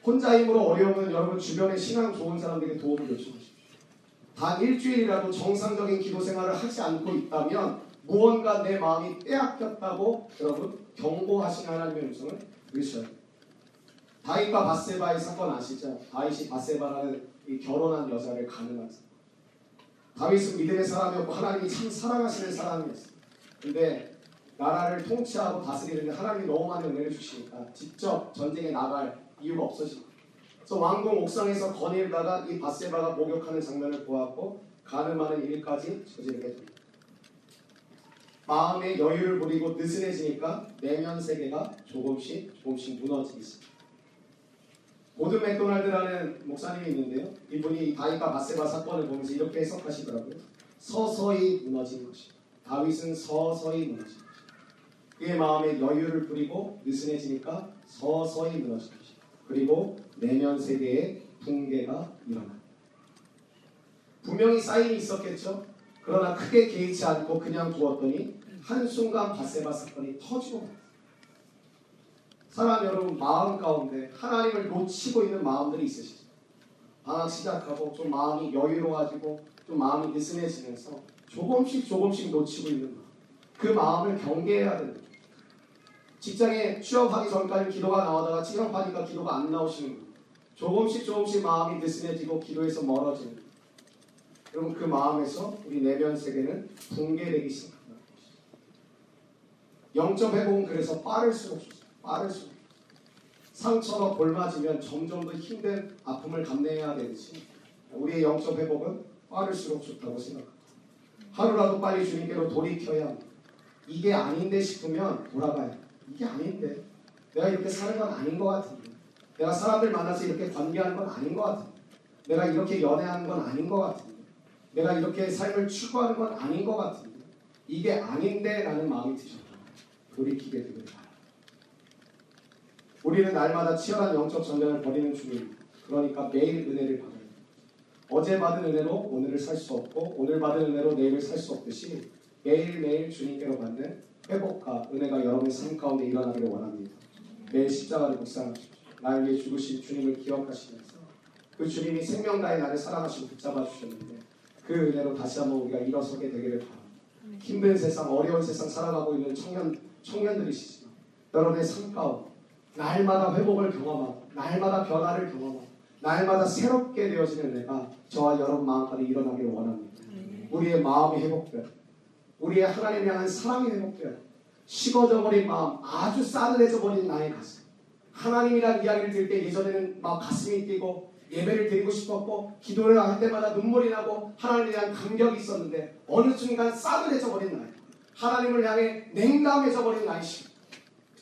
혼자 힘으로 어려우면 여러분 주변에 신앙 좋은 사람들에게 도움을 요청하십시오. 단 일주일이라도 정상적인 기도 생활을 하지 않고 있다면 무언가 내 마음이 빼앗겼다고 여러분 경고하신 하나님의 음성을 들으셔야 돼요. 다윗과 바세바의 사건 아시죠? 다윗이 바세바라는 이 결혼한 여자를 가늠한 사람. 다윗은 믿음의 사람이었고 하나님이 참 사랑하시는 사람이었어요. 근데 나라를 통치하고 다스리는데 하나님이 너무 많은 은혜를 주시니까 직접 전쟁에 나갈 이유가 없어집니다. 그래서 왕궁 옥상에서 거닐다가 이 바세바가 목욕하는 장면을 보았고 가늠하는 일까지 저지르게 됩니다. 마음의 여유를 부리고 느슨해지니까 내면 세계가 조금씩 조금씩 무너지기 시작합니다. 고든 맥도날드라는 목사님이 있는데요. 이분이 다윗과 바세바 사건을 보면서 이렇게 해석하시더라고요. 서서히 무너진 것이. 다윗은 서서히 무너진 것이. 그의 마음에 여유를 부리고 느슨해지니까 서서히 무너진 것이. 그리고 내면 세계에 붕괴가 일어나. 분명히 사인이 있었겠죠. 그러나 크게 개의치 않고 그냥 두었더니 한순간 바세바 사건이 터지고 사람 여러분 마음 가운데 하나님을 놓치고 있는 마음들이 있으시죠. 방학 시작하고 좀 마음이 여유로워지고 좀 마음이 느슨해지면서 조금씩 조금씩 놓치고 있는 마음. 그 마음을 경계해야 됩니다. 직장에 취업하기 전까지 기도가 나오다가 취업하니까 기도가 안 나오시는 거예요. 조금씩 조금씩 마음이 느슨해지고 기도에서 멀어지는 거예요. 여러분 그 마음에서 우리 내면 세계는 붕괴되기 시작합니다. 영적 회복은 그래서 빠를수록 좋습니다. 빠를수록 상처가 볼맞으면 점점 더 힘든 아픔을 감내해야 되듯이 우리의 영적 회복은 빠를수록 좋다고 생각합니다. 하루라도 빨리 주님께로 돌이켜야 합니다. 이게 아닌데 싶으면 돌아가야 합니다. 이게 아닌데 내가 이렇게 사는 건 아닌 것 같은데 내가 사람들 만나서 이렇게 관계하는 건 아닌 것 같은데 내가 이렇게 연애하는 건 아닌 것 같은데 내가 이렇게 삶을 추구하는 건 아닌 것 같은데 이게 아닌데 라는 마음이 드셨다 돌이키게 되길 바랍니다. 우리는 날마다 치열한 영적 전쟁을 벌이는 중입니다. 그러니까 매일 은혜를 받아야 됩니다. 어제 받은 은혜로 오늘을 살 수 없고 오늘 받은 은혜로 내일을 살 수 없듯이 매일매일 주님께로 받는 회복과 은혜가 여러분의 삶 가운데 일어나기를 원합니다. 매일 십자가를 묵상하십시오. 나를 위해 죽으신 주님을 기억하시면서 그 주님이 생명 다해 나를 사랑하시고 붙잡아 주셨는데 그 은혜로 다시 한번 우리가 일어서게 되기를 바랍니다. 힘든 세상, 어려운 세상 살아가고 있는 청년, 청년들이시지만 여러분의 삶 가운데 날마다 회복을 경험하고 날마다 변화를 경험하고 날마다 새롭게 되어지는 내가 저와 여러분 마음까지 일어나기를 원합니다. 우리의 마음이 회복되어 우리의 하나님 향한 사랑이 회복되어 식어져 버린 마음 아주 싸늘해져 버린 나의 가슴. 하나님이란 이야기를 들을 때 예전에는 막 가슴이 뛰고 예배를 드리고 싶었고 기도를 할 때마다 눈물이 나고 하나님에 대한 감격이 있었는데 어느 순간 싸늘해져 버린 나이 하나님을 향해 냉담해져 버린 나이시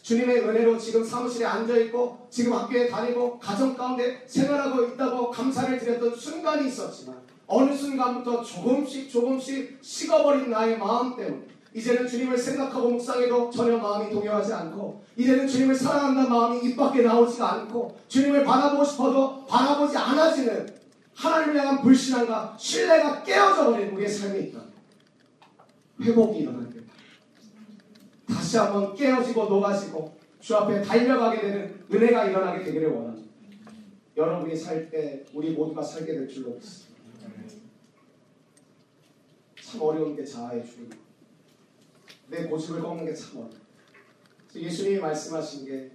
주님의 은혜로 지금 사무실에 앉아있고 지금 학교에 다니고 가정 가운데 생활하고 있다고 감사를 드렸던 순간이 있었지만 어느 순간부터 조금씩 조금씩 식어버린 나의 마음 때문에 이제는 주님을 생각하고 묵상해도 전혀 마음이 동요하지 않고 이제는 주님을 사랑한다는 마음이 입 밖에 나오지가 않고 주님을 바라보고 싶어도 바라보지 않아지는 하나님을 향한 불신함과 신뢰가 깨어져 버린 우리의 삶이 있다. 회복이 일어날 때 다시 한번 깨어지고 녹아지고 주 앞에 달려가게 되는 은혜가 일어나게 되기를 원합니다. 여러분이 살 때 우리 모두가 살게 될 줄로 믿습니다. 참 어려운 게 자아의 주입니다. 내 고집을 꺾는 게 참 어려워. 예수님이 말씀하신 게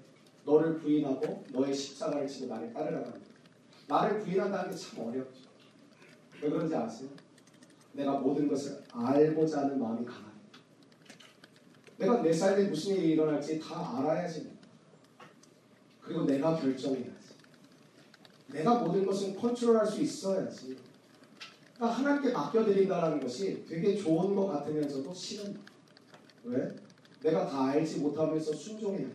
너를 부인하고 너의 십자가를 지고 나를 따르라고 합니다. 나를 부인한다는 게 참 어렵죠. 왜 그런지 아세요? 내가 모든 것을 알고자 하는 마음이 강합니다. 내가 내 삶에 무슨 일이 일어날지 다 알아야지. 그리고 내가 결정해야지. 내가 모든 것을 컨트롤할 수 있어야지. 그러니까 하나님께 맡겨드린다는 것이 되게 좋은 것 같으면서도 싫은 것. 왜? 내가 다 알지 못하면서 순종해야 돼.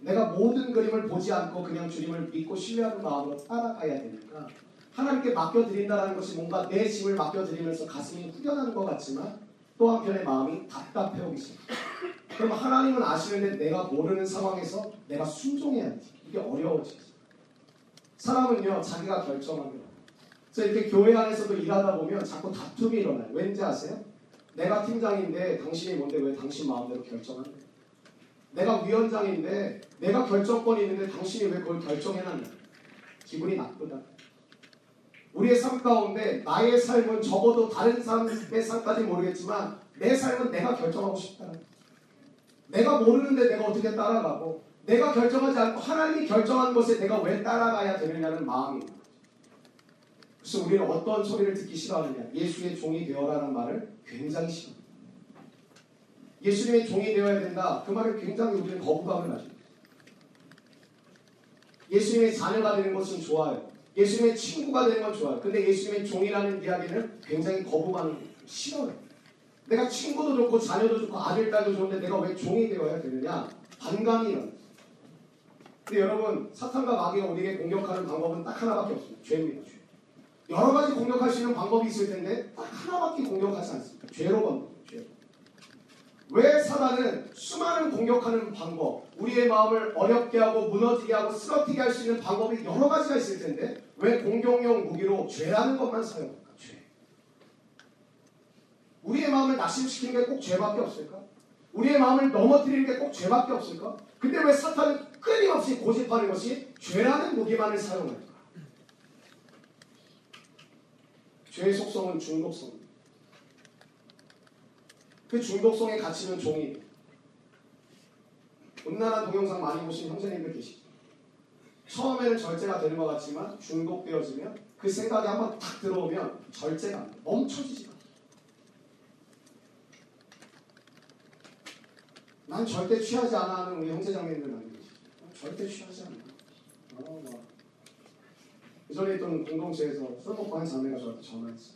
내가 모든 그림을 보지 않고 그냥 주님을 믿고 신뢰하는 마음으로 따라가야 되니까 하나님께 맡겨드린다는 것이 뭔가 내 짐을 맡겨드리면서 가슴이 후련하는 것 같지만 또 한편의 마음이 답답해 오기 시작. 그럼 하나님은 아시는데 내가 모르는 상황에서 내가 순종해야지. 이게 어려워지죠. 사람은요 자기가 결정합니다. 그래서 이렇게 교회 안에서도 일하다 보면 자꾸 다툼이 일어나요. 왠지 아세요? 내가 팀장인데 당신이 뭔데 왜 당신 마음대로 결정하는 거야? 내가 위원장인데 내가 결정권이 있는데 당신이 왜 그걸 결정해놨냐? 기분이 나쁘다. 우리의 삶 가운데 나의 삶은 적어도 다른 사람의 삶까지 모르겠지만 내 삶은 내가 결정하고 싶다. 내가 모르는데 내가 어떻게 따라가고 내가 결정하지 않고 하나님이 결정한 것에 내가 왜 따라가야 되느냐는 마음이 그래서 우리는 어떤 소리를 듣기 싫어하느냐 예수의 종이 되어라는 말을 굉장히 싫어합니다. 예수님의 종이 되어야 된다 그 말을 굉장히 우리는 거부감을 가집니다. 예수님의 자녀가 되는 것은 좋아요. 예수님의 친구가 되는 건 좋아요. 근데 예수님의 종이라는 이야기는 굉장히 거부감을 싫어요. 내가 친구도 좋고 자녀도 좋고 아들, 딸도 좋은데 내가 왜 종이 되어야 되느냐? 반감이 일어나요. 근데 여러분 사탄과 마귀가 우리에게 공격하는 방법은 딱 하나밖에 없습니다. 죄입니다. 죄. 여러 가지 공격할 수 있는 방법이 있을 텐데 딱 하나밖에 공격하지 않습니다. 죄로 겁니다. 죄로. 왜 사단은 수많은 공격하는 방법, 우리의 마음을 어렵게 하고 무너지게 하고 쓰러뜨게 할 수 있는 방법이 여러 가지가 있을 텐데 왜 공격용 무기로 죄라는 것만 사용할까? 죄. 우리의 마음을 낙심시키는 게 꼭 죄밖에 없을까? 우리의 마음을 넘어뜨리는 게 꼭 죄밖에 없을까? 근데 왜 사탄은 끊임없이 고집하는 것이 죄라는 무기만을 사용할까? 죄의 속성은 중독성입니다. 그 중독성에 갇히는 종이 음란한 동영상 많이 보신 형제님들 계시죠? 처음에는 절제가 되는 것 같지만 중독되어지면 그 생각이 한번 탁 들어오면 절제가. 멈춰지지가. 난 절대 취하지 않아 하는 우리 형제자매님들 많이 계시죠? 절대 취하지 않아. 어, 막. 그 전에 있던 공동체에서 술 먹고 한 자매가 저한테 전화했어.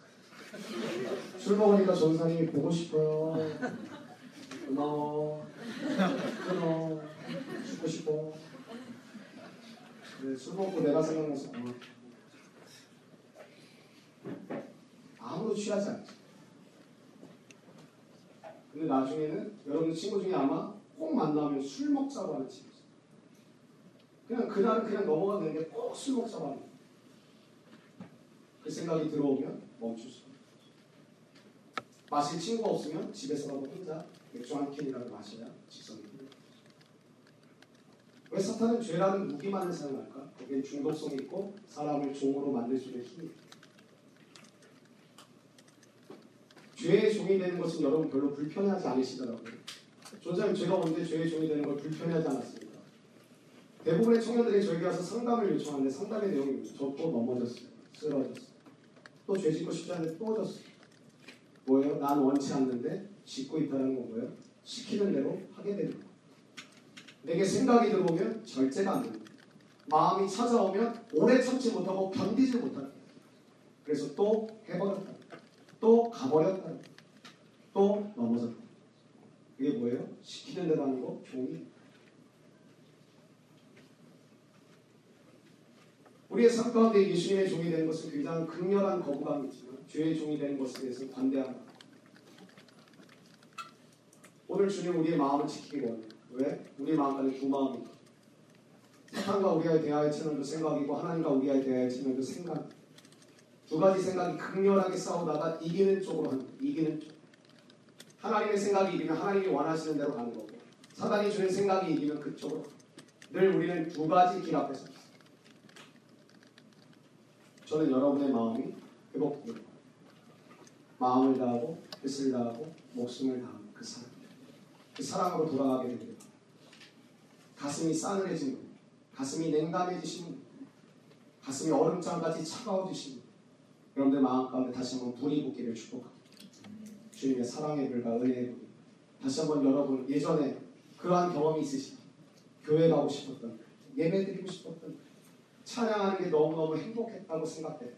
술 먹으니까 전사님이 보고 싶어요. 고마워. 끊어. 죽고 싶어. 네, 술 먹고 내가 생각나서 어. 아무도 취하지 않지. 근데 나중에는 여러분 친구 중에 아마 꼭 만나면 술 먹자고 하는 친구. 그냥 그날은 그냥 넘어가 되는데 꼭 술 먹자고 하는. 그 생각이 들어오면 멈출 수 없어요. 마실 친구가 없으면 집에서라도 혼자 맥주 한 캔이라도 마셔야 직성이 풀려요. 왜 사탄은 죄라는 무기만을 사용할까? 거기에 중독성이 있고 사람을 종으로 만들 수 있는 힘이 있어요. 죄의 종이 되는 것은 여러분 별로 불편하지 않으시더라고요. 존자님 제가 언제 죄의 종이 되는 걸 불편하지 않았습니다. 대부분의 청년들이 저에게 와서 상담을 요청하는데 상담의 내용이 저또 넘어졌어요. 쓰러졌어요. 또 죄 짓고 싶지 않은데 또 졌어요. 뭐예요? 난 원치 않는데 짓고 있다는 건 뭐예요? 시키는 대로 하게 되는 거예요. 내게 생각이 들어오면 절제가 안 됩니다. 마음이 찾아오면 오래 참지 못하고 견디지 못합니다. 그래서 또 해버렸다. 또 가버렸다. 또 넘어졌다. 이게 뭐예요? 시키는 대로 하는 거 종이. 우리의 삶 가운데 예수님의 종이 되는 것은 굉장히 극렬한 거부감이 있지만 죄의 종이 되는 것에 대해서 관대합니다. 오늘 주님 우리의 마음을 지키기 원해요. 왜? 우리 마음 안에 두 마음이 있다. 사탄과 우리와의 대화의 채널도 생각이고 하나님과 우리와의 대화의 채널도 생각. 두 가지 생각이 극렬하게 싸우다가 이기는 쪽으로 합니다. 이기는 쪽. 하나님의 생각이 이기면 하나님이 원하시는 대로 가는 거고 사단이 주는 생각이 이기면 그쪽으로 늘 우리는 두 가지 길 앞에 서 있어요. 저는 여러분의 마음이 회복되고 마음을 다하고 뜻을 다하고 목숨을 다하는 그 사랑 그 사랑으로 돌아가게 됩니다. 가슴이 싸늘해진 분, 가슴이 냉담해지신 분, 가슴이 얼음장같이 차가워지신 분, 여러분들 마음 가운데 다시 한번 불이 붙기를 축복합니다. 주님의 사랑의 불과 은혜의 불. 다시 한번 여러분 예전에 그러한 경험이 있으시죠? 교회 가고 싶었던, 예배 드리고 싶었던, 찬양하는 게 너무너무 행복했다고 생각돼요.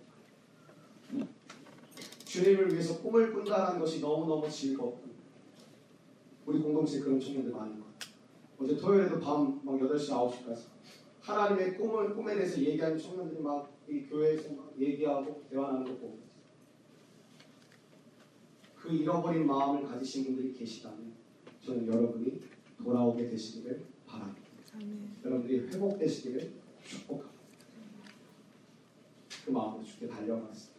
주님을 위해서 꿈을 꾼다는 것이 너무너무 즐거웠던 우리 공동체에 그런 청년들 많은 것 같아요. 어제 토요일에도 밤막 8시, 9시까지 하나님의 꿈을, 꿈에 대해서 얘기하는 청년들이 막 이 교회에서 막 얘기하고 대화하는 거 보고 그 잃어버린 마음을 가지신 분들이 계시다면 저는 여러분이 돌아오게 되시기를 바랍니다. 여러분들이 회복되시기를 축복합니다. 그 마음으로 주께 달려가겠습니다.